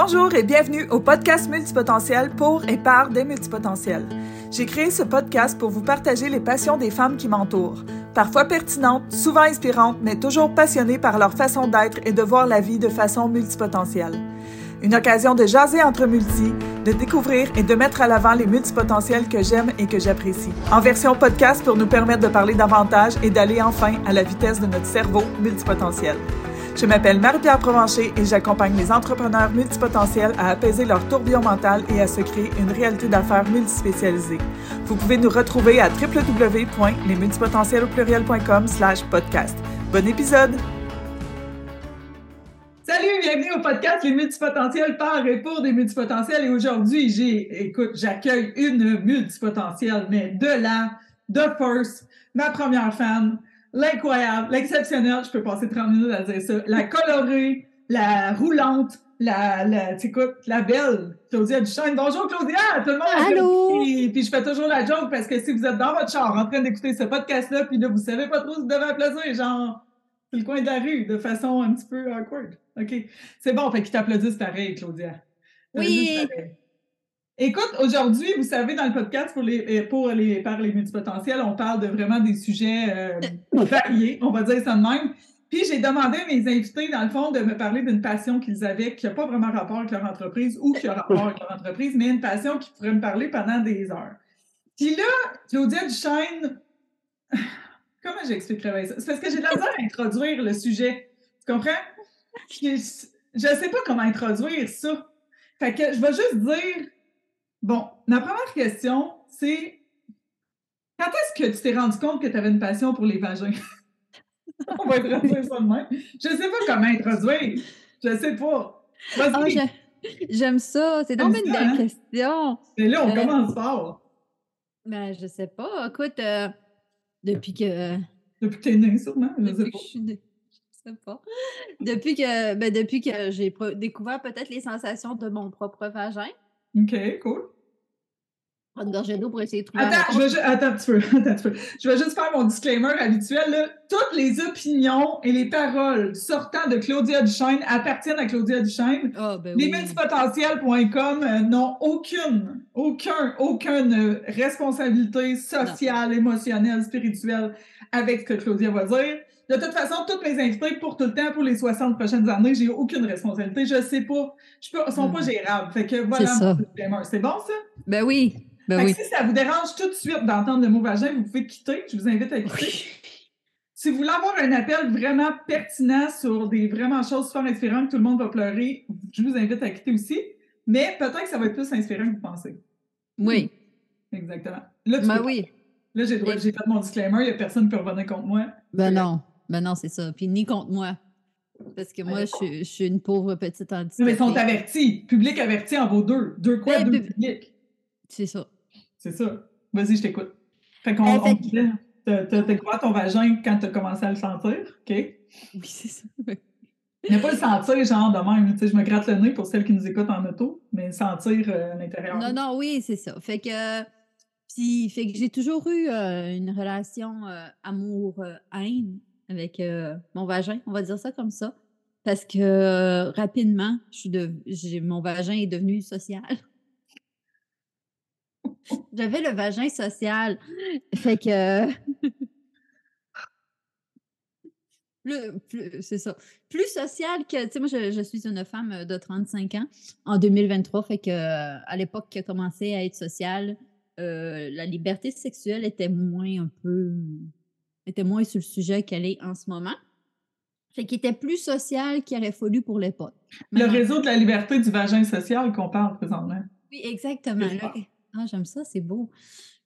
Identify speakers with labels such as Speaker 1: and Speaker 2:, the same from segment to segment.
Speaker 1: Bonjour et bienvenue au podcast Multipotentiel pour et par des multipotentiels. J'ai créé ce podcast pour vous partager les passions des femmes qui m'entourent. Parfois pertinentes, souvent inspirantes, mais toujours passionnées par leur façon d'être et de voir la vie de façon multipotentielle. Une occasion de jaser entre multi, de découvrir et de mettre à l'avant les multipotentiels que j'aime et que j'apprécie. En version podcast pour nous permettre de parler davantage et d'aller enfin à la vitesse de notre cerveau multipotentiel. Je m'appelle Marie-Pierre Provencher et j'accompagne les entrepreneurs multipotentiels à apaiser leur tourbillon mental et à se créer une réalité d'affaires multispécialisée. Vous pouvez nous retrouver à www.lesmultipotentiels slash podcast. Bon épisode! Salut, bienvenue au podcast Les multipotentiels par et pour des multipotentiels. Et aujourd'hui, j'accueille une multipotentielle, mais de la, de first, ma première fan, l'incroyable, l'exceptionnel, je peux passer 30 minutes à dire ça, la colorée, la roulante, la, la, la belle Claudia Duchesne. Bonjour Claudia, tout le monde.
Speaker 2: Allô?
Speaker 1: Puis, puis, je fais toujours la joke parce que si vous êtes dans votre char en train d'écouter ce podcast-là, puis là, vous savez pas trop ce que vous devez applaudir, genre, c'est le coin de la rue, de façon un petit peu awkward. OK? C'est bon, fait qu'ils t'applaudissent pareil, Claudia.
Speaker 2: Oui.
Speaker 1: Écoute, aujourd'hui, vous savez, dans le podcast pour les, pour les, multipotentiels, on parle de vraiment des sujets euh, variés, on va dire ça de même. Puis j'ai demandé à mes invités, dans le fond, de me parler d'une passion qu'ils avaient qui n'a pas vraiment rapport avec leur entreprise ou qui a rapport avec leur entreprise, mais une passion qui pourrait me parler pendant des heures. Puis là, Claudia Duchesne, comment j'expliquerais ça? C'est parce que j'ai de la le sujet. Tu comprends? je ne sais pas comment introduire ça. Fait que je vais juste dire Bon, ma première question, c'est quand est-ce que tu t'es rendu compte que tu avais une passion pour les vagins? On va introduire ça de même. Je ne sais pas comment introduire. Je ne sais pas.
Speaker 2: Oh, J'aime ça. C'est donc une belle hein? question.
Speaker 1: Mais là, on euh, commence fort.
Speaker 2: Ben, je sais pas. Écoute, euh, depuis que.
Speaker 1: Depuis que tu es née, sûrement. Je depuis sais pas.
Speaker 2: Que je suis née. Je sais pas. Depuis que, ben, depuis que j'ai découvert peut-être les sensations de mon propre vagin.
Speaker 1: OK, cool.
Speaker 2: Une gorgée d'eau pour essayer de trouver.
Speaker 1: Attends, je vais, attends, un petit peu, attends un petit peu. Je vais juste faire mon disclaimer habituel. Là. Toutes les opinions et les paroles sortant de Claudia Duchesne appartiennent à Claudia Duchesne.
Speaker 2: Oh, ben
Speaker 1: les multipotentiels.com euh, n'ont aucune, aucun, aucune responsabilité sociale, émotionnelle, spirituelle avec ce que Claudia va dire. De toute façon, toutes mes invités pour tout le temps, pour les 60 prochaines années, j'ai aucune responsabilité. Je sais pas. Je peux, sont pas mm. gérables. Fait que voilà C'est bon, ça?
Speaker 2: Ben oui. Ben oui.
Speaker 1: Si ça vous dérange tout de suite d'entendre le mot vagin, vous pouvez quitter. Je vous invite à quitter. Si vous voulez avoir un appel vraiment pertinent sur des vraiment choses super inspirantes que tout le monde va pleurer, je vous invite à quitter aussi. Mais peut-être que ça va être plus inspirant que vous pensez.
Speaker 2: Oui.
Speaker 1: Exactement. Là,
Speaker 2: ben oui.
Speaker 1: Là, j'ai fait mon disclaimer, il n'y a personne qui peut revenir contre moi.
Speaker 2: Ben non. Ben non, c'est ça. Puis ni contre moi. Parce que moi, je, suis une pauvre petite entité.
Speaker 1: Mais ils sont avertis. Public averti en vaut deux. Deux quoi? Ben, deux publics.
Speaker 2: C'est ça.
Speaker 1: C'est ça. Vas-y, je t'écoute. Fait qu'on on disait, t'as quoi ton vagin quand t'as commencé à le sentir? OK?
Speaker 2: Oui, c'est ça.
Speaker 1: Mais pas le sentir genre de même. Tu sais, je me gratte le nez pour celles qui nous écoutent en auto, mais le sentir euh, à l'intérieur.
Speaker 2: Non, non, oui, c'est ça. Fait que puis, fait que j'ai toujours eu euh, une relation euh, amour-haine avec euh, mon vagin, on va dire ça comme ça. Parce que rapidement, suis de, mon vagin est devenu social. J'avais le vagin social. Fait que. plus, c'est ça. Plus social que. Tu sais, moi, je, je, suis une femme de 35 ans en 2023. Fait que à l'époque qui a commencé à être sociale, euh, la liberté sexuelle était moins un peu était moins sur le sujet qu'elle est en ce moment. Fait qu'il était plus social qu'il aurait fallu pour l'époque.
Speaker 1: Le réseau de la liberté du vagin social qu'on parle présentement.
Speaker 2: Oui, exactement. ah, j'aime ça, c'est beau.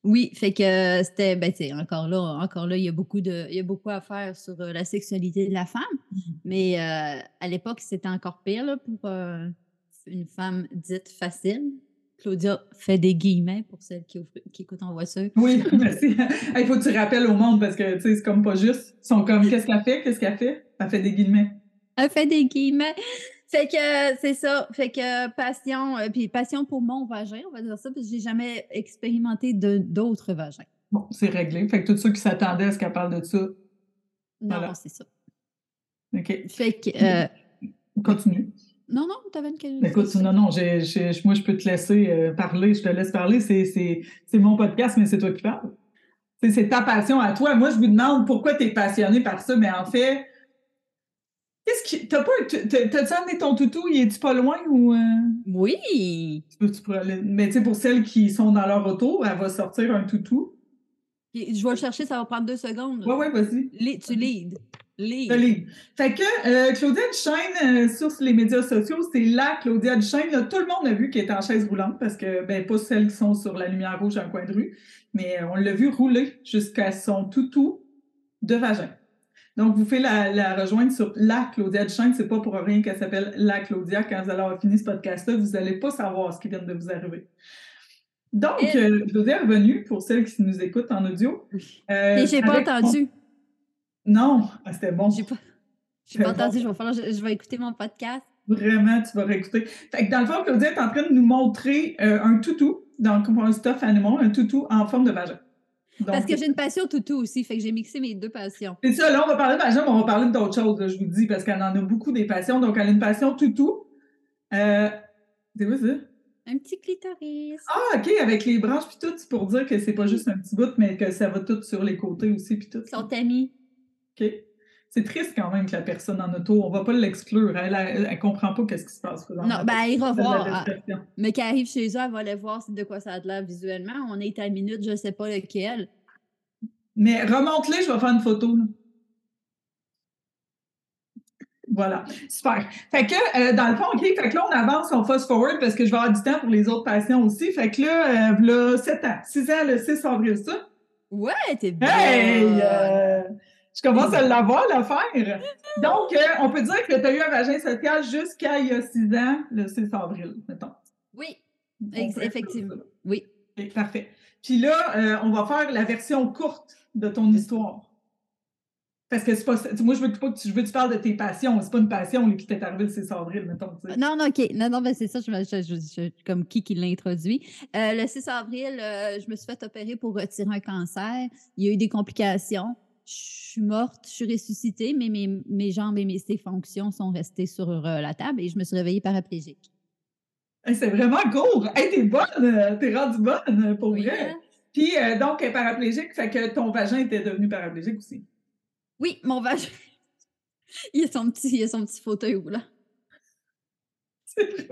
Speaker 2: Oui, fait que c'était, ben, encore là, encore là, il y a beaucoup de, il y a beaucoup à faire sur euh, la sexualité de la femme. Mm-hmm. Mais euh, à l'époque, c'était encore pire pour une femme dite facile. Claudia fait des guillemets pour celles qui, écoutent en voiture.
Speaker 1: Oui, merci. Il faut que tu rappelles au monde parce que c'est comme pas juste. Ils sont comme qu'est-ce qu'elle fait? Qu'est-ce qu'elle fait? Elle fait des guillemets.
Speaker 2: Elle fait des guillemets. Fait que c'est ça. Fait que passion, euh, puis passion pour mon vagin, on va dire ça, parce que j'ai jamais expérimenté d'autres vagins.
Speaker 1: Bon, c'est réglé. Fait que tous ceux qui s'attendaient à ce qu'elle parle de ça.
Speaker 2: Non, c'est ça.
Speaker 1: OK.
Speaker 2: Fait que. Euh,
Speaker 1: Continue.
Speaker 2: Non, non, tu avais une question.
Speaker 1: Écoute, non, non, moi, je peux te laisser euh, parler. Je te laisse parler. C'est mon podcast, mais c'est toi qui parles. C'est ta passion à toi. Moi, je vous demande pourquoi tu es passionné par ça, mais en fait, qu'est-ce qui. T'as pas. T'as-tu amené ton toutou? Il est-tu pas loin ou. Euh?
Speaker 2: Oui!
Speaker 1: mais tu sais, pour celles qui sont dans leur auto, elle va sortir un toutou.
Speaker 2: Je vais le chercher, ça va prendre deux secondes.
Speaker 1: Oui, oui, vas-y.
Speaker 2: Tu lead.
Speaker 1: Lead. Fait que euh, Claudia Duchesne, euh, sur les médias sociaux, c'est là Claudia Duchesne. Là, tout le monde a vu qu'elle était en chaise roulante parce que, ben, pas celles qui sont sur la lumière rouge le coin de rue, mais euh, on l'a vu rouler jusqu'à son toutou de vagin. Donc, vous faites la, rejoindre sur la Claudia Duchesne. C'est pas pour rien qu'elle s'appelle la Claudia. Quand vous allez avoir fini ce podcast-là, vous n'allez pas savoir ce qui vient de vous arriver. Donc, Claudia est revenue pour celles qui nous écoutent en audio.
Speaker 2: Et j'ai pas entendu.
Speaker 1: Non, ah, c'était bon.
Speaker 2: J'ai pas, pas entendu, je vais, je, vais écouter mon podcast.
Speaker 1: Vraiment, tu vas réécouter. Fait que dans le fond, Claudia est en train de nous montrer euh, un toutou, donc un stuff animal, un toutou en forme de vagin.
Speaker 2: Parce que j'ai une passion toutou aussi, fait que j'ai mixé mes deux passions.
Speaker 1: C'est ça, là, on va parler de vagin, mais on va parler d'autres choses, je vous dis, parce qu'elle en a beaucoup des passions. Donc, elle a une passion toutou. Euh, c'est quoi ça?
Speaker 2: Un petit clitoris.
Speaker 1: Ah, OK, avec les branches puis tout, pour dire que c'est pas juste un petit bout, mais que ça va tout sur les côtés aussi puis tout.
Speaker 2: Ils sont amis.
Speaker 1: OK. C'est triste quand même que la personne en auto, on va pas l'exclure. Elle, elle, comprend pas qu'est-ce qui se passe.
Speaker 2: Non, ben, elle ira voir. Mais qu'elle arrive chez eux, elle va aller voir de quoi ça a l'air visuellement. On est à minute, je sais pas lequel.
Speaker 1: Mais remonte-les, je vais faire une photo. Voilà, super. Fait que, euh, dans le fond, OK, fait que là, on avance, on fast forward parce que je vais avoir du temps pour les autres patients aussi. Fait que là, euh, là 7 ans, 6 ans, le 6 avril, ça.
Speaker 2: Ouais, t'es bien.
Speaker 1: Hey! Euh, je commence à l'avoir, l'affaire. Donc, euh, on peut dire que tu as eu un vagin social jusqu'à il y a six ans, le 6 avril, mettons.
Speaker 2: Oui, effectivement. Oui.
Speaker 1: parfait. Puis là, euh, on va faire la version courte de ton histoire. Parce que c'est pas. Moi, je veux pas que tu, je veux que tu parles de tes passions. C'est pas une passion qui t'est arrivée le 6 avril, mettons.
Speaker 2: Non, non, OK. Non, non, ben c'est ça, je, comme qui qui l'introduit. Euh, le 6 avril, je me suis fait opérer pour retirer un cancer. Il y a eu des complications je suis morte, je suis ressuscitée, mais mes, jambes et mes fonctions sont restées sur euh, la table et je me suis réveillée paraplégique.
Speaker 1: c'est vraiment cool! Hey, t'es bonne! T'es rendue bonne, pour vrai! Hein? Puis, euh, donc, paraplégique, fait que ton vagin était devenu paraplégique aussi.
Speaker 2: Oui, mon vagin. il, a son petit, il a son petit fauteuil roulant.
Speaker 1: C'est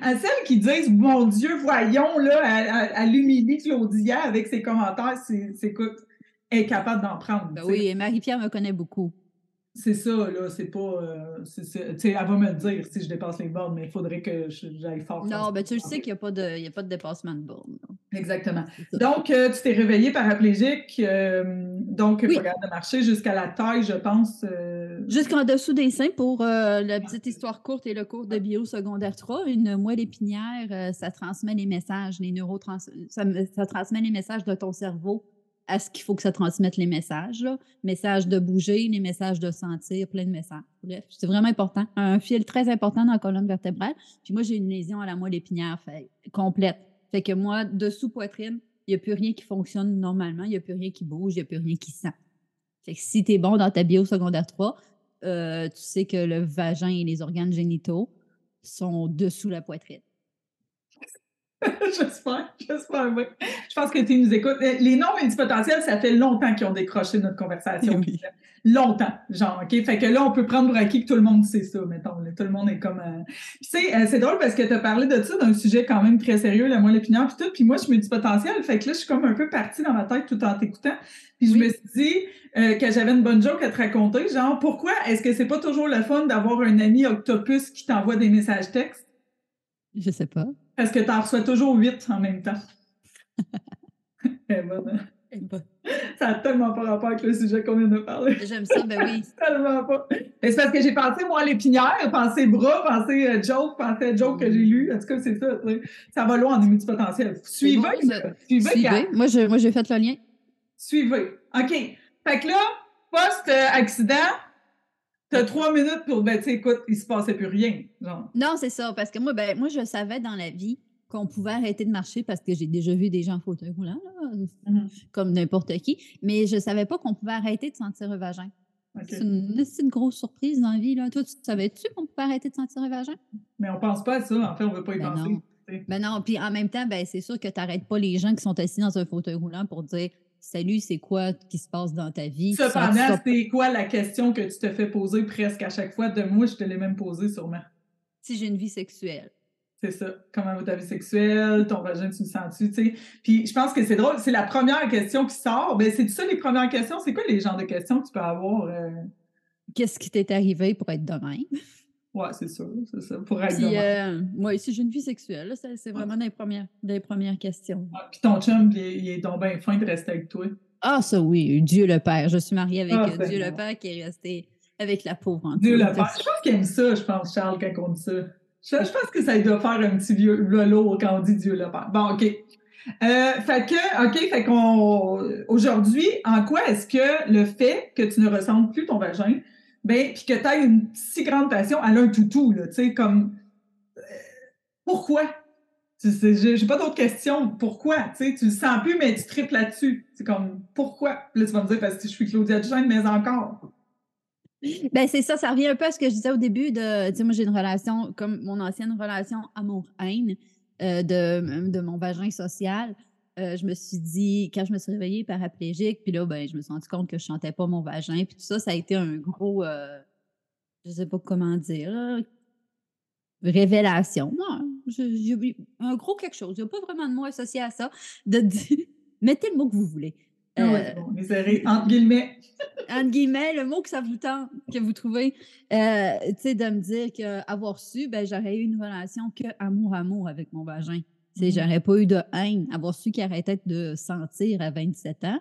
Speaker 1: à celles qui disent Mon Dieu, voyons, là, à, à, Claudia avec ses commentaires, c'est écoute, est capable d'en prendre.
Speaker 2: Ben oui, et Marie-Pierre me connaît beaucoup.
Speaker 1: C'est ça, là, c'est pas. Euh, tu sais, elle va me le dire si je dépasse les bornes, mais il faudrait que j'aille fort.
Speaker 2: Non, ben tu le sais qu'il n'y a, pas de, a pas de dépassement de bornes.
Speaker 1: Exactement. Donc, euh, tu t'es réveillé paraplégique, euh, donc oui. pas de marcher jusqu'à la taille, je pense.
Speaker 2: Jusqu'en dessous des seins pour la petite histoire courte et le cours de bio secondaire 3. Une moelle épinière, ça transmet les messages, les neurotrans... Ça, ça transmet les messages de ton cerveau à ce qu'il faut que ça transmette les messages. Messages de bouger, les messages de sentir, plein de messages. Bref, c'est vraiment important. Un fil très important dans la colonne vertébrale. Puis moi, j'ai une lésion à la moelle épinière complète. Fait que moi, dessous poitrine, il n'y a plus rien qui fonctionne normalement, il n'y a plus rien qui bouge, il n'y a plus rien qui sent. Fait que si tu es bon dans ta bio secondaire 3, euh, tu sais que le vagin et les organes génitaux sont dessous la poitrine.
Speaker 1: j'espère, j'espère, oui. Je pense que tu nous écoutes. Euh, les noms multipotentiels, ça fait longtemps qu'ils ont décroché notre conversation. Longtemps, genre, OK? Fait que là, on peut prendre pour acquis que tout le monde sait ça, mettons. tout le monde est comme... Euh, tu sais, euh, c'est drôle parce que tu as parlé de ça, d'un sujet quand même très sérieux, la moelle épinière, puis tout. Puis moi, je suis multipotentielle. Fait que là, je suis comme un peu partie dans ma tête tout en t'écoutant. Puis je me suis dit que j'avais une bonne joke à te raconter. Genre, pourquoi est-ce que c'est pas toujours le fun d'avoir un ami octopus qui t'envoie des messages textes?
Speaker 2: Je sais pas.
Speaker 1: Parce que tu en reçois toujours huit en même temps. Ça n'a tellement pas rapport avec le sujet qu'on vient de parler.
Speaker 2: J'aime ça, ben oui.
Speaker 1: tellement pas. C'est parce que j'ai pensé, moi, à l'épinière, pensé bras, pensé euh, joke, pensé joke que j'ai lu. En tout cas, c'est ça. Ça va loin en multipotentiel. Suivez.
Speaker 2: suivez. Suivez. Moi, j'ai fait le lien.
Speaker 1: Suivez. OK. Fait que là, post-accident, tu as trois minutes pour, ben, tu écoute, il se passait plus rien.
Speaker 2: Non, c'est ça, parce que moi, ben, moi, je savais dans la vie qu'on pouvait arrêter de marcher parce que j'ai déjà vu des gens en fauteuil roulant, mm-hmm. comme n'importe qui, mais je ne savais pas qu'on pouvait arrêter de sentir un vagin. C'est une, grosse surprise dans la vie. Là. Toi, tu savais-tu qu'on pouvait arrêter de sentir un vagin?
Speaker 1: Mais on pense pas à ça. En fait, on veut pas y
Speaker 2: ben
Speaker 1: penser.
Speaker 2: Non. Ben non. Puis en même temps, ben, c'est sûr que tu n'arrêtes pas les gens qui sont assis dans un fauteuil roulant pour dire Salut, c'est quoi qui se passe dans ta vie?
Speaker 1: Cependant, c'est quoi la question que tu te fais poser presque à chaque fois? De moi, je te l'ai même posée sûrement.
Speaker 2: Si j'ai une vie sexuelle.
Speaker 1: C'est ça. Comment va ta vie sexuelle? Ton vagin, tu me sens-tu? sais? Puis je pense que c'est drôle. C'est la première question qui sort. Ben, c'est ça les premières questions? C'est quoi les genres de questions que tu peux avoir? Euh?
Speaker 2: Qu'est-ce qui t'est arrivé pour être de même?
Speaker 1: Oui, c'est sûr, c'est ça. Pour être
Speaker 2: Puis, euh, moi, si j'ai une vie sexuelle, c'est vraiment des, premières, des premières questions.
Speaker 1: Ah, puis ton chum, il est, donc bien fin de rester avec toi.
Speaker 2: Ah, ça oui, Dieu le Père. Je suis mariée avec ah, Dieu le Père qui est resté avec la pauvre
Speaker 1: Dieu le Père. Je pense qu'il aime ça, je pense, Charles, quand on dit ça. Je, pense que ça doit faire un petit vieux velours quand on dit Dieu le Père. Bon, OK. Euh, fait que, OK, fait qu'on. Aujourd'hui, en quoi est-ce que le fait que tu ne ressentes plus ton vagin, ben, puis que tu as une si grande passion à l'un toutou, là, tu sais, comme. Euh, pourquoi? J'ai pas d'autres questions. Pourquoi? Tu sais, tu le sens plus, mais tu triples là-dessus. C'est comme, pourquoi? Puis là, tu vas me dire, parce que je suis Claudia Duchesne, mais encore.
Speaker 2: Ben, c'est ça, ça revient un peu à ce que je disais au début de, tu sais, moi, j'ai une relation, comme mon ancienne relation amour-haine euh, de, de, mon vagin social. Euh, je me suis dit, quand je me suis réveillée paraplégique, puis là, ben, je me suis rendu compte que je chantais pas mon vagin, puis tout ça, ça a été un gros, euh, je sais pas comment dire, révélation. Non, un gros quelque chose. Il n'y a pas vraiment de mot associé à ça. De dire, mettez le mot que vous voulez.
Speaker 1: Ah euh, oui, entre guillemets.
Speaker 2: entre guillemets, le mot que ça vous tente, que vous trouvez, euh, tu sais, de me dire qu'avoir su, ben, j'aurais eu une relation que amour-amour avec mon vagin. Mm-hmm. j'aurais pas eu de haine. Avoir su qu'il arrêtait de sentir à 27 ans,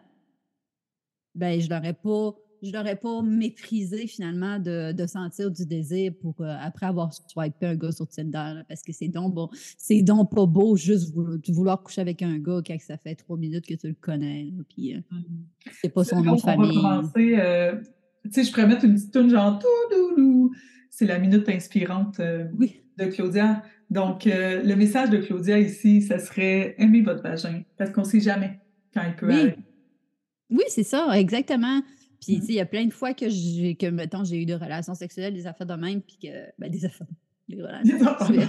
Speaker 2: ben, je l'aurais pas je n'aurais pas méprisé finalement de, sentir du désir pour euh, après avoir swipé un gars sur Tinder parce que c'est donc bon, c'est donc pas beau juste vouloir, coucher avec un gars quand ça fait trois minutes que tu le connais. puis euh, c'est pas son nom de famille.
Speaker 1: Euh, tu sais, je pourrais mettre une petite tune genre tout C'est la minute inspirante de Claudia. Donc, le message de Claudia ici, ça serait aimez votre vagin parce qu'on ne sait jamais quand il peut
Speaker 2: oui. Oui, c'est ça, exactement. Puis, mmh. tu sais, il y a plein de fois que j'ai, que, mettons, j'ai eu des relations sexuelles, des affaires de même, puis que, ben, des affaires, des relations sexuelles.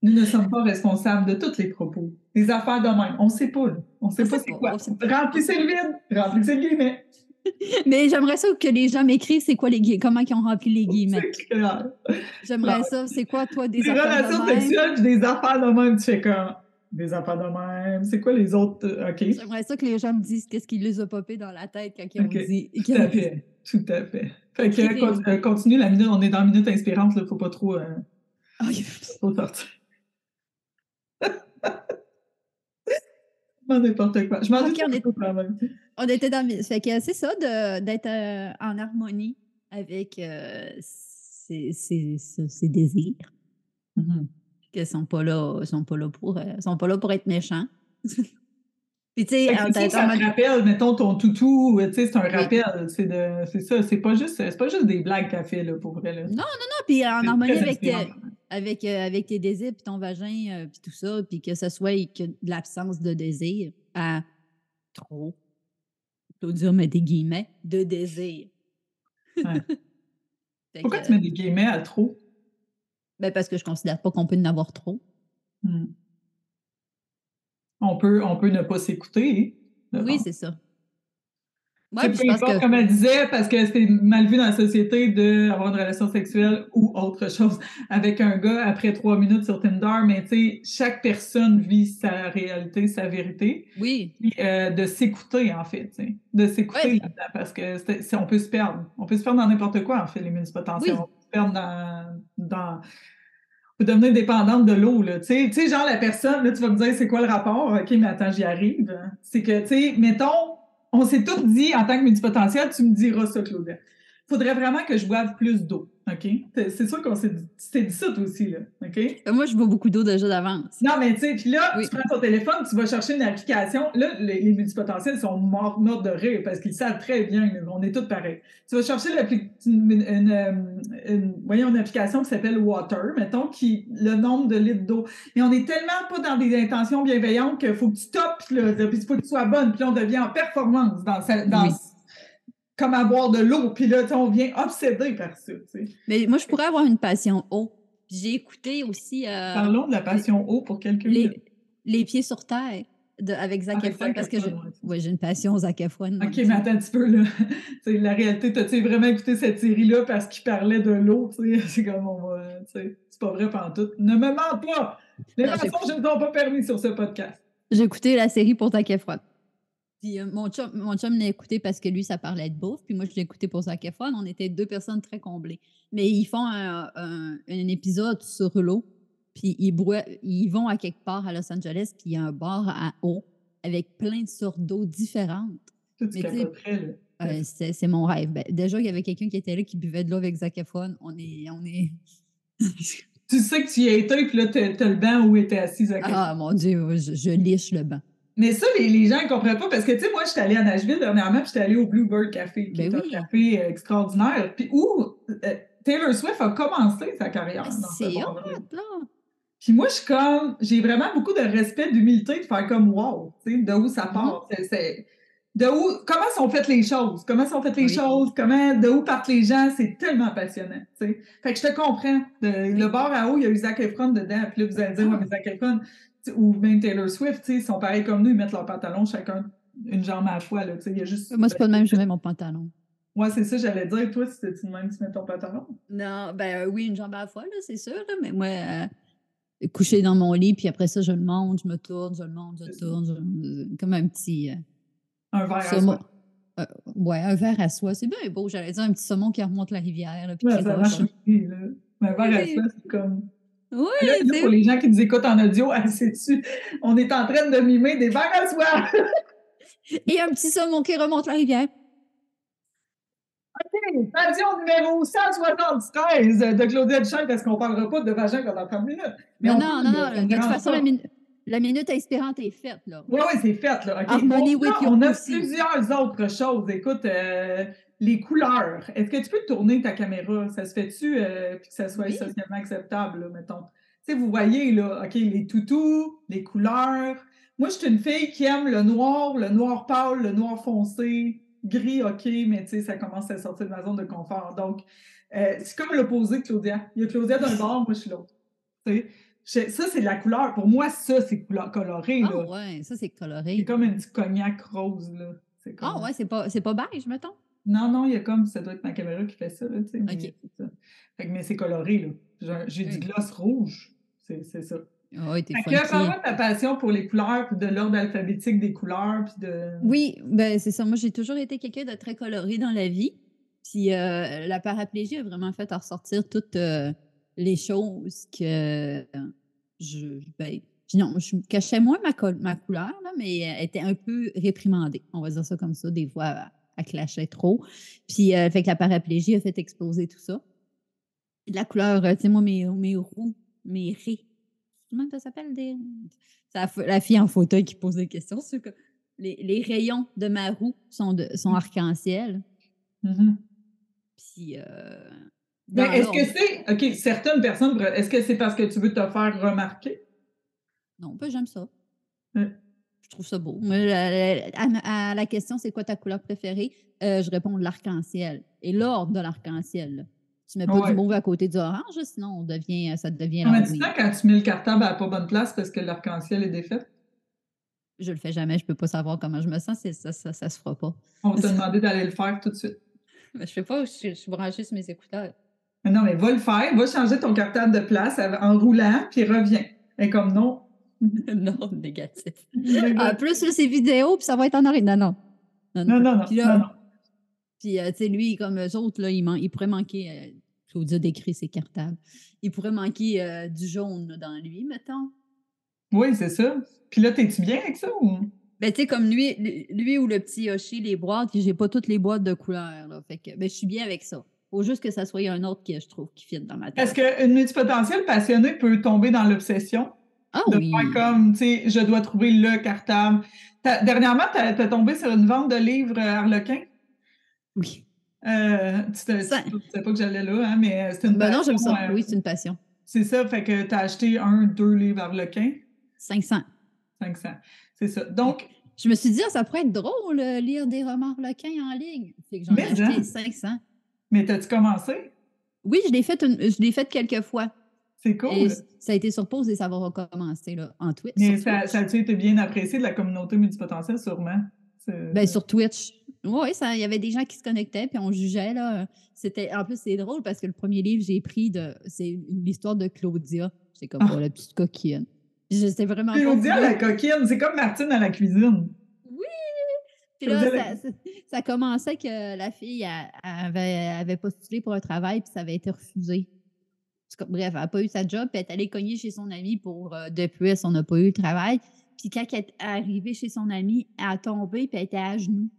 Speaker 1: Nous ne sommes pas responsables de tous les propos. Les affaires de même, on ne sait pas. On ne sait pas c'est quoi. Remplissez le vide, remplissez le guillemet.
Speaker 2: Mais j'aimerais ça que les gens m'écrivent c'est quoi les guillemets, comment ils ont rempli les guillemets. J'aimerais ça, c'est quoi toi des, affaires
Speaker 1: relations sexuelles, des affaires de même, tu fais comme des affaires de même. C'est quoi les autres? Euh, OK.
Speaker 2: J'aimerais ça que les gens me disent qu'est-ce qui les a popés dans la tête quand ils ont dit.
Speaker 1: Tout à fait. Tout à fait. Fait que, euh, continue la minute. On est dans la minute inspirante, il ne faut pas trop. Euh, oh, faut sortir. N'importe quoi. Je m'en okay,
Speaker 2: on, même. on était dans. Fait que c'est ça, d'être en harmonie avec ses, désirs. Mm qu'ils sont pas là, sont pas là pour, euh, sont pas là pour être méchants.
Speaker 1: Puis tu sais, ça, te rappelle, mettons ton toutou, tu sais, c'est un rappel, c'est ça, c'est pas juste, c'est pas juste des blagues qu'elle fait là pour vrai là.
Speaker 2: Non, non, non, puis en harmonie avec, euh, avec, euh, avec tes désirs, puis ton vagin, puis tout ça, puis que ce soit que de l'absence de désir à trop, peux dire mais des guillemets de désir.
Speaker 1: Pourquoi tu mets des guillemets à trop?
Speaker 2: Ben parce que je considère pas qu'on peut en avoir trop.
Speaker 1: Hmm. On, peut, on peut ne pas s'écouter.
Speaker 2: Oui, c'est ça.
Speaker 1: Ouais, peu importe, que... comme elle disait, parce que c'est mal vu dans la société d'avoir une relation sexuelle ou autre chose avec un gars après trois minutes sur Tinder, mais tu sais, chaque personne vit sa réalité, sa vérité.
Speaker 2: Oui.
Speaker 1: Euh, de s'écouter, en fait, de s'écouter là-dedans, parce que on peut se perdre. On peut se perdre dans n'importe quoi, en fait, les multipotentiels. Oui. On peut se perdre dans, dans peut devenir dépendante de l'eau. Tu sais, genre la personne, là, tu vas me dire c'est quoi le rapport? OK, mais attends, j'y arrive. C'est que, tu sais, mettons, on s'est tous dit en tant que multipotentiel, tu me diras ça, Claudia. Faudrait vraiment que je boive plus d'eau. OK? C'est sûr qu'on s'est dit, ça, toi aussi, là. OK?
Speaker 2: Euh, moi, je bois beaucoup d'eau déjà d'avance.
Speaker 1: Non, mais tu sais, puis là, tu prends ton téléphone, tu vas chercher une application. Là, les, multipotentiels sont morts, de rire parce qu'ils savent très bien, on est tous pareils. Tu vas chercher une, une, euh, une, voyons, une application qui s'appelle Water, mettons, qui le nombre de litres d'eau. Mais on est tellement pas dans des intentions bienveillantes qu'il faut que tu topes, là, puis il faut que tu sois bonne, puis on devient en performance dans, dans comme à boire de l'eau, puis là, on vient obsédé par ça.
Speaker 2: Mais moi, je pourrais avoir une passion eau. J'ai écouté aussi. Euh,
Speaker 1: Parlons de la passion eau pour quelques
Speaker 2: les,
Speaker 1: minutes.
Speaker 2: Les pieds sur terre. De, avec Zac Efron, parce que ouais, j'ai une passion Zac Efron.
Speaker 1: OK, mais attends un petit peu, là. la réalité, t'as-tu vraiment écouté cette série-là parce qu'il parlait de l'eau, C'est comme, on va, c'est pas vrai tout. Ne me mens pas! Les mensonges ne sont pas permis sur ce podcast.
Speaker 2: J'ai écouté la série pour Zac Efron. Puis euh, mon chum, mon chum l'a écouté parce que lui, ça parlait de bouffe. Puis moi, je l'ai écouté pour Zac Efron. On était deux personnes très comblées. Mais ils font un, un, épisode sur l'eau. Puis ils, ils vont à quelque part à Los Angeles. Puis il y a un bar à eau avec plein de sortes d'eau différentes.
Speaker 1: Euh,
Speaker 2: c'est mon rêve. Ben, déjà, il y avait quelqu'un qui était là qui buvait de l'eau avec Zac Efron. On est. On est...
Speaker 1: tu sais que tu y étais, puis là, tu as, le banc où était assis Zac Efron.
Speaker 2: Ah, mon Dieu, je, je liche le banc.
Speaker 1: Mais ça, les, gens ne comprennent pas parce que, tu sais, moi, je suis allée à Nashville dernièrement, puis j'étais allée au Bluebird Café, qui ben est un café euh, extraordinaire, puis où euh, Taylor Swift a commencé sa carrière.
Speaker 2: Ah, c'est.
Speaker 1: Puis moi, je suis comme, j'ai vraiment beaucoup de respect, d'humilité de faire comme wow, tu sais, de où ça part. Mm-hmm. de où, comment sont faites les choses, comment sont faites les choses, comment, de où partent les gens, c'est tellement passionnant, tu sais. Fait que je te comprends. le bar à eau, il y a eu Zac Efron dedans, puis là, vous allez dire, ouais, mais Zac Efron, ou même Taylor Swift, ils sont pareils comme nous, ils mettent leurs pantalons chacun une jambe à la fois. Là, y a juste...
Speaker 2: Moi, c'est pas le même, je mets mon pantalon.
Speaker 1: Moi, c'est ça, j'allais dire. Toi, c'était le même, tu mets ton pantalon?
Speaker 2: Non, ben euh, oui, une jambe à la fois, c'est sûr. mais moi, euh, coucher dans mon lit, puis après ça, je le monte, je me tourne, je le monte, je tourne. comme un petit. Euh,
Speaker 1: un verre à soie.
Speaker 2: ouais, un verre à soie. C'est bien beau. J'allais dire un petit saumon qui remonte la rivière. Là, puis
Speaker 1: ouais, ça. Un verre à soie, c'est comme.
Speaker 2: Oui,
Speaker 1: là, pour les gens qui nous écoutent en audio, sais-tu, on est en train de mimer des verres à soie.
Speaker 2: Et un petit saumon qui remonte la rivière.
Speaker 1: OK, passion numéro 173 de Claudia Duchamp, parce qu'on ne parlera pas de vagin pendant 30 minutes.
Speaker 2: Mais non, non, non, de, toute façon, la, minute inspirante est faite.
Speaker 1: Oui, oui, c'est fait. Là. on, a plusieurs autres choses. Écoute, euh, les couleurs. Est-ce que tu peux tourner ta caméra? Ça se fait-tu euh, que ça soit socialement acceptable, mettons? Tu sais, vous voyez, là, OK, les toutous, les couleurs. Moi, je suis une fille qui aime le noir, le noir pâle, le noir foncé, gris, OK, mais tu sais, ça commence à sortir de ma zone de confort. Donc, euh, c'est comme l'opposé, Claudia. Il y a Claudia d'un bord, moi, je suis l'autre. Ça, c'est de la couleur. Pour moi, ça, c'est coloré.
Speaker 2: Ah, ouais, ça, c'est coloré.
Speaker 1: C'est comme un petit cognac rose, là.
Speaker 2: Ah, ouais, c'est pas, pas beige, mettons?
Speaker 1: Non, non, il y a comme, ça doit être ma caméra qui fait ça, là, tu sais. Mais, Fait que, mais c'est coloré, là. J'ai du gloss rouge. C'est ça.
Speaker 2: Oh, t'es
Speaker 1: fait que parle ta passion pour les couleurs, puis de l'ordre alphabétique des couleurs, puis de...
Speaker 2: Oui, ben c'est ça. Moi, j'ai toujours été quelqu'un de très coloré dans la vie. Puis euh, la paraplégie a vraiment fait ressortir toutes euh, les choses que je... Ben, non, je cachais moins ma, ma couleur, là, mais elle était un peu réprimandée. On va dire ça comme ça, des fois elle clashait trop. Puis, euh, fait que la paraplégie a fait exploser tout ça. la couleur, euh, tu sais, moi, mes, mes roues, mes raies, comment ça s'appelle? Des... la fille en fauteuil qui pose des questions. Les, les, rayons de ma roue sont, de, sont mmh. arc-en-ciel.
Speaker 1: Mmh
Speaker 2: Puis. Euh,
Speaker 1: est-ce que c'est. OK, certaines personnes. Est-ce que c'est parce que tu veux te faire remarquer?
Speaker 2: Non, pas j'aime ça. Je trouve ça beau. À, la question, c'est quoi ta couleur préférée? Euh, je réponds l'arc-en-ciel. Et l'ordre de l'arc-en-ciel. Tu mets pas du mauve à côté du orange, sinon on devient, ça devient.
Speaker 1: Mais tu quand tu mets le cartable à la pas bonne place parce que l'arc-en-ciel est défait?
Speaker 2: Je le fais jamais, je peux pas savoir comment je me sens, ça, ça, ça, se fera pas.
Speaker 1: On va te demander d'aller le faire tout de suite.
Speaker 2: Mais je fais pas, je, je suis branchée sur mes écouteurs.
Speaker 1: Mais non, mais va le faire, va changer ton cartable de place en roulant, puis reviens. Et comme non,
Speaker 2: non, négatif. En plus, c'est vidéo, puis ça va être en arrière. Non, non.
Speaker 1: Non, non, non. Puis, là,
Speaker 2: puis euh, tu sais, lui, comme eux autres, là, il, il pourrait manquer, euh, Claudia décrit ses cartables, il pourrait manquer euh, du jaune dans lui, mettons.
Speaker 1: Oui, c'est ça. Puis là, t'es-tu bien avec ça ou?
Speaker 2: Ben, tu sais, comme lui, lui ou le petit Yoshi, les boîtes, j'ai pas toutes les boîtes de couleurs, là. Fait que, ben, je suis bien avec ça. Faut juste que ça soit un autre qui, je trouve, qui fit dans ma tête.
Speaker 1: Est-ce qu'une multipotentielle passionnée peut tomber dans l'obsession?
Speaker 2: Ah,
Speaker 1: de
Speaker 2: oui.
Speaker 1: comme, tu sais, je dois trouver le cartable. dernièrement, tu as, tombé sur une vente de livres euh, Harlequin?
Speaker 2: Oui.
Speaker 1: Euh, tu ne savais pas que j'allais là, hein, mais c'est une
Speaker 2: ben non, j'aime ça. oui, c'est une passion.
Speaker 1: C'est ça, fait que tu as acheté un, deux livres Harlequin.
Speaker 2: 500.
Speaker 1: 500, c'est ça. Donc,
Speaker 2: Je me suis dit, ah, ça pourrait être drôle, euh, lire des romans requins en ligne. Fait que j'en ai
Speaker 1: Mais
Speaker 2: acheté
Speaker 1: hein.
Speaker 2: 500.
Speaker 1: Mais t'as-tu commencé?
Speaker 2: Oui, je l'ai fait, une- je l'ai fait quelques fois.
Speaker 1: C'est cool.
Speaker 2: Et ça a été sur pause et ça va recommencer là, en Twitch.
Speaker 1: Mais ça,
Speaker 2: Twitch.
Speaker 1: ça a-tu été bien apprécié de la communauté multipotentielle, sûrement?
Speaker 2: Ben, sur Twitch. Oui, il y avait des gens qui se connectaient, puis on jugeait. Là. C'était, en plus, c'est drôle parce que le premier livre que j'ai pris, de, c'est l'histoire de Claudia. C'est comme
Speaker 1: Ah.
Speaker 2: oh, la petite coquine. Je sais vraiment.
Speaker 1: Claudia, la coquine, c'est comme Martine à la cuisine.
Speaker 2: Puis là, ça,
Speaker 1: la-
Speaker 2: ça, ça commençait que la fille elle- elle avait, avait postulé pour un travail, puis ça avait été refusé. Bref, elle n'a pas eu sa job, puis elle est allée cogner chez son ami pour euh, de plus, on n'a pas eu le travail. Puis quand elle est arrivée chez son ami, elle a tombé, puis elle était à genoux.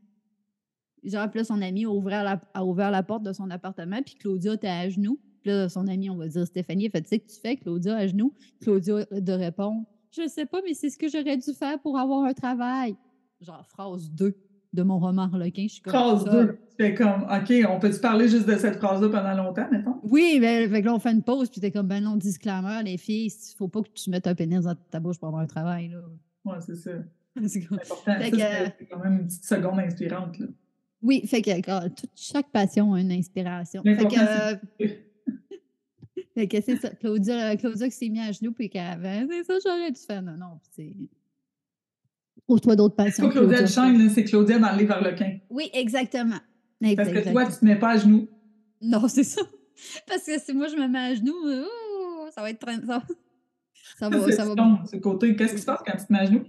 Speaker 2: Genre, puis là, son ami a ouvert, la, a ouvert la porte de son appartement, puis Claudia était à genoux. Puis là, son ami, on va dire Stéphanie, a fait Tu sais que tu fais, Claudia, à genoux? Claudia de répondre Je sais pas, mais c'est ce que j'aurais dû faire pour avoir un travail. Genre, phrase 2 de mon roman Harlequin. Je suis comme
Speaker 1: Phrase
Speaker 2: ça.
Speaker 1: 2. Tu fais comme, OK, on peut-tu parler juste de cette phrase-là pendant longtemps, mettons?
Speaker 2: Oui, ben, fait que là, on fait une pause, puis t'es comme, ben non, disclaimer, les filles, il faut pas que tu mettes un pénis dans ta bouche pour avoir un travail, là.
Speaker 1: Ouais, c'est ça.
Speaker 2: C'est
Speaker 1: important. C'est- quand même une petite seconde inspirante. Là.
Speaker 2: Oui, fait que toute- chaque passion a une inspiration. Fait que,
Speaker 1: c'est-
Speaker 2: fait que c'est ça. Claudia, Claudia qui s'est mis à genoux, puis qu'elle avait, c'est ça, j'aurais dû faire. Non, non, c'est. Trouve-toi d'autres
Speaker 1: C'est
Speaker 2: passions.
Speaker 1: pas Claudia. Duchesne, c'est Claudia dans le livre Harlequin.
Speaker 2: Oui, exactement.
Speaker 1: Parce que toi, tu te mets pas à genoux.
Speaker 2: Non, c'est ça. Parce que si moi je me mets à genoux, ouh, ça va être très. Ça, ça va.
Speaker 1: C'est
Speaker 2: Ça va
Speaker 1: ce côté. Qu'est-ce qui se passe quand tu te mets à genoux?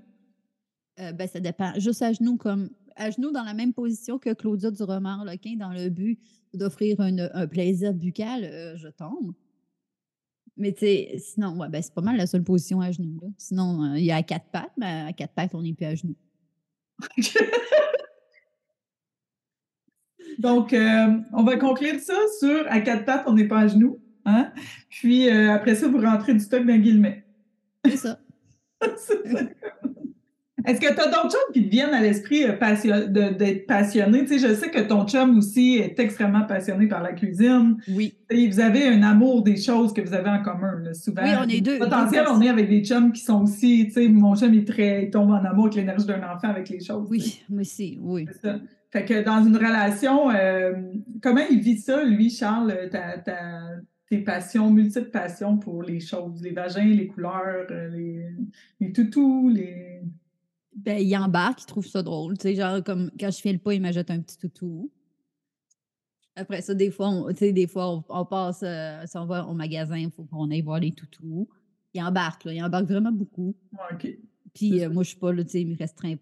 Speaker 2: Euh, ben, ça dépend. Juste à genoux, comme à genoux dans la même position que Claudia du roman Harlequin, dans le but d'offrir un, un plaisir buccal, euh, je tombe. Mais tu sais, sinon, ouais, ben, c'est pas mal la seule position à genoux. là. Sinon, euh, il y a à quatre pattes, mais à quatre pattes, on n'est plus à genoux.
Speaker 1: Donc, euh, on va conclure ça sur à quatre pattes, on n'est pas à genoux. Hein? Puis euh, après ça, vous rentrez du stock d'un guillemet.
Speaker 2: C'est ça.
Speaker 1: Est-ce que tu as d'autres choses qui te viennent à l'esprit euh, d'être passionné? Tu sais, je sais que ton chum aussi est extrêmement passionné par la cuisine.
Speaker 2: Oui.
Speaker 1: Et vous avez un amour des choses que vous avez en commun, là, souvent.
Speaker 2: Oui, on est deux-
Speaker 1: Potentiel, on est avec des chums qui sont aussi, tu sais, mon chum, il, est très, il tombe en amour avec l'énergie d'un enfant, avec les choses.
Speaker 2: Oui, moi aussi, oui.
Speaker 1: C'est ça. Fait que dans une relation, euh, comment il vit ça, lui, Charles, ta, ta- tes passions, multiples passions pour les choses, les vagins, les couleurs, euh, les, les toutous, les...
Speaker 2: Ben, il embarque, il trouve ça drôle. Tu sais, genre, comme quand je file pas, il m'ajoute un petit toutou. Après ça, des fois, on, tu sais, des fois, on, on passe, euh, si on va au magasin, il faut qu'on aille voir les toutous. Il embarque, là. Il embarque vraiment beaucoup.
Speaker 1: Ouais, OK.
Speaker 2: Puis euh, moi, je suis pas là, tu sais, il me restreint.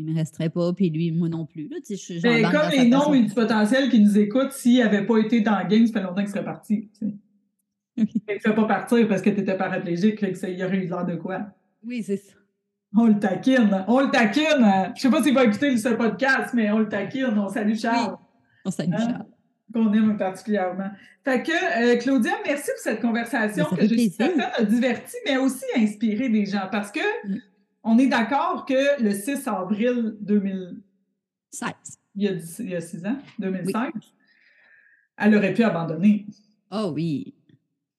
Speaker 2: Il me restreint pas, puis lui, moi non plus. Là, tu sais, je-
Speaker 1: Mais comme les noms
Speaker 2: passion.
Speaker 1: multipotentiels qui nous écoutent, s'ils n'avaient pas été dans le game, ça fait longtemps qu'ils seraient partis. Tu ne pas partir parce que tu étais paraplégique, ça y aurait eu l'air de quoi?
Speaker 2: Oui, c'est ça.
Speaker 1: On le taquine, on le taquine. Je sais pas s'il va écouter ce podcast, mais on le taquine. On salue Charles.
Speaker 2: On salue
Speaker 1: Hein?
Speaker 2: Charles.
Speaker 1: qu'on aime particulièrement. Fait que, euh, Claudia, merci pour cette conversation
Speaker 2: ça
Speaker 1: que je suis certaine a diverti, mais aussi inspiré des gens. Parce que on est d'accord que le 6 avril 2000,
Speaker 2: 16.
Speaker 1: il y a, dix- il y a six ans, 2005, elle aurait pu abandonner.
Speaker 2: Oh oui.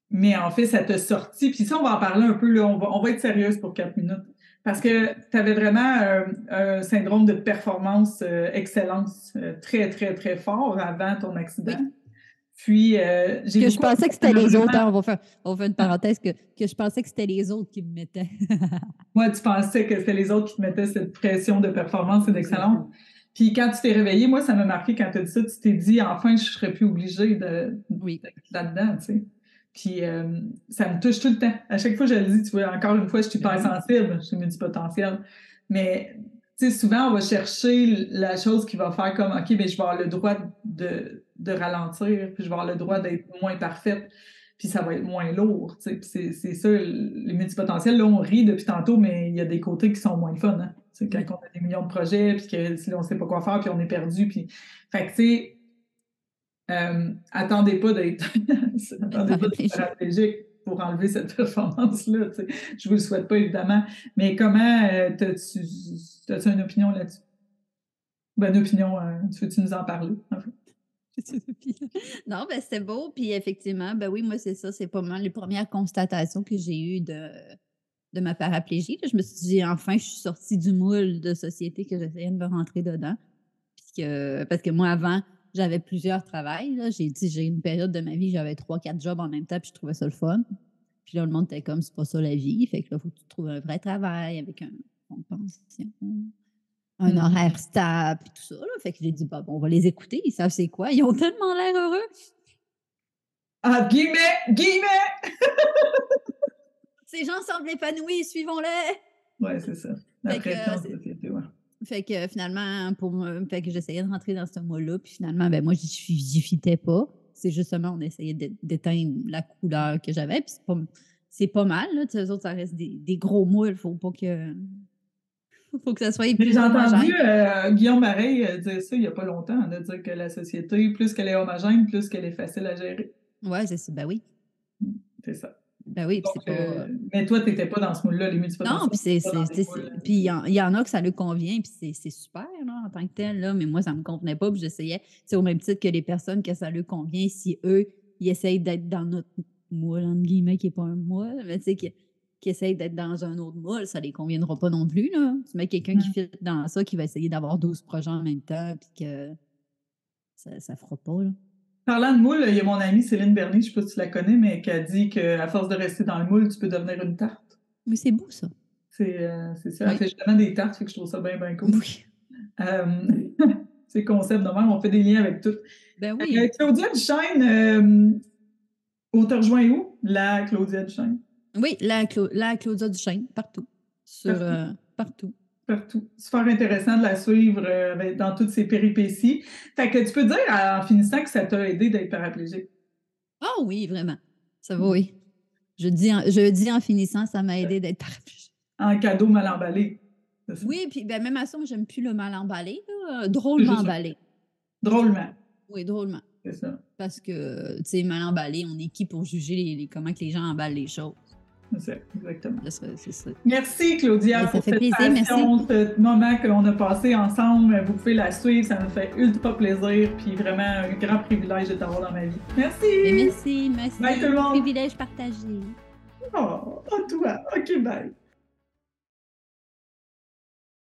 Speaker 1: Mais en fait, ça t'a sorti. Puis ça, on va en parler un peu. Là. On, va, on va être sérieuse pour quatre minutes. Parce que tu avais vraiment euh, un syndrome de performance euh, excellence euh, très, très, très fort avant ton accident. Puis, euh, j'ai
Speaker 2: Que je pensais que c'était les autres. hein, on, va faire, on va faire une parenthèse. Que, que je pensais que c'était les autres qui me mettaient.
Speaker 1: Moi, tu pensais que c'était les autres qui te mettaient cette pression de performance et d'excellence. Puis quand tu t'es réveillé, moi, ça m'a marqué quand tu as dit ça, tu t'es dit enfin, je ne serais plus obligée de,
Speaker 2: oui.
Speaker 1: là-dedans, tu sais. Puis euh, ça me touche tout le temps. À chaque fois, je le dis, tu vois, encore une fois, je suis hyper sensible, je suis multipotentielle. Mais tu sais, souvent, on va chercher la chose qui va faire comme OK, ben, je vais avoir le droit de, de ralentir, puis je vais avoir le droit d'être moins parfaite, puis ça va être moins lourd. tu sais. C'est, c'est ça, les multipotentiels, là, on rit depuis tantôt, mais il y a des côtés qui sont moins fun. Hein? Tu sais, quand on a des millions de projets, puis que si on ne sait pas quoi faire, puis on est perdu. Puis... Fait que, tu sais, euh, attendez pas d'être paraplégique pour enlever cette performance-là. Je vous le souhaite pas, évidemment. Mais comment euh, as-tu une opinion là-dessus? Ben, une opinion, euh, tu veux-tu nous en parler?
Speaker 2: non, ben c'était beau. Puis effectivement, ben oui, moi, c'est ça. C'est pas mal les premières constatations que j'ai eues de, de ma paraplégie. je me suis dit, enfin, je suis sortie du moule de société que j'essayais de me rentrer dedans. parce que moi, avant, j'avais plusieurs travails. J'ai j'ai une période de ma vie, j'avais trois, quatre jobs en même temps, puis je trouvais ça le fun. Puis là, le monde était comme, c'est pas ça la vie. Fait que là, il faut que tu trouves un vrai travail avec un pension, un mmh. horaire stable, puis tout ça. Là. Fait que j'ai dit, bah, bon, on va les écouter, ils savent c'est quoi. Ils ont tellement l'air heureux.
Speaker 1: Ah, guillemets, guillemets!
Speaker 2: Ces gens semblent épanouis, suivons-les!
Speaker 1: Ouais, c'est ça.
Speaker 2: Que. Fait que finalement, pour moi, fait que j'essayais de rentrer dans ce mot-là, puis finalement, ben moi, j'y fitais pas. C'est justement, on essayait d'éteindre la couleur que j'avais, puis c'est pas, c'est pas mal, là. Eux autres, ça reste des, des gros mots, il faut pas que. faut que ça soit
Speaker 1: plus J'ai entendu euh, Guillaume Marais euh, dire ça il n'y a pas longtemps, de dire que la société, plus qu'elle est homogène, plus qu'elle est facile à gérer.
Speaker 2: Oui, c'est ça. Ben oui.
Speaker 1: C'est ça.
Speaker 2: Ben oui,
Speaker 1: Donc, pas... Euh, mais toi, tu n'étais pas dans ce moule-là, les multipotentiels.
Speaker 2: Non, puis c'est. Puis il y, en a que ça lui convient, puis c'est super là, en tant que tel, là, mais moi, ça ne me convenait pas, puis j'essayais. C'est au même titre que les personnes que ça lui convient, si eux, ils essayent d'être dans notre moule, entre guillemets, qui n'est pas un moule, mais tu sais, qui, qui essayent d'être dans un autre moule, ça ne les conviendra pas non plus. Là. Tu mets quelqu'un qui fait dans ça, qui va essayer d'avoir 12 projets en même temps, puis que ça ne fera pas. Là.
Speaker 1: Parlant de moule, il y a mon amie Céline Bernier, je ne sais pas si tu la connais, mais qui a dit qu'à force de rester dans le moule, tu peux devenir une tarte.
Speaker 2: Mais c'est beau, ça.
Speaker 1: C'est euh, ça. Elle fait justement des tartes, fait que je trouve ça bien, bien cool. Oui. Euh, c'est concept de même, on fait des liens avec tout.
Speaker 2: Ben oui. Euh,
Speaker 1: Claudia Duchesne, euh, on te rejoint où? La Claudia Duchesne.
Speaker 2: Oui, la, la Claudia Duchesne, partout. Sur, partout. partout
Speaker 1: partout. Super intéressant de la suivre euh, dans toutes ses péripéties. Fait que tu peux dire en finissant que ça t'a aidé d'être paraplégique.
Speaker 2: Oh oui, vraiment. Ça va, oui. Je dis en, je dis en finissant, ça m'a aidé d'être paraplégique.
Speaker 1: En cadeau mal emballé.
Speaker 2: Oui, puis ben, même à ça, moi, j'aime plus le mal emballé, drôlement emballé.
Speaker 1: Drôlement.
Speaker 2: Oui, drôlement.
Speaker 1: C'est ça.
Speaker 2: Parce que, tu sais, mal emballé, on est qui pour juger les, comment que les gens emballent les choses?
Speaker 1: C'est exactement.
Speaker 2: C'est ça.
Speaker 1: Merci, Claudia, pour cette plaisir, passion, ce moment qu'on a passé ensemble. Vous pouvez la suivre, ça me fait ultra plaisir, puis vraiment un grand privilège de t'avoir dans ma vie. Merci!
Speaker 2: merci, merci.
Speaker 1: Bye tout le monde!
Speaker 2: Privilège partagé.
Speaker 1: Oh, à toi. OK, bye.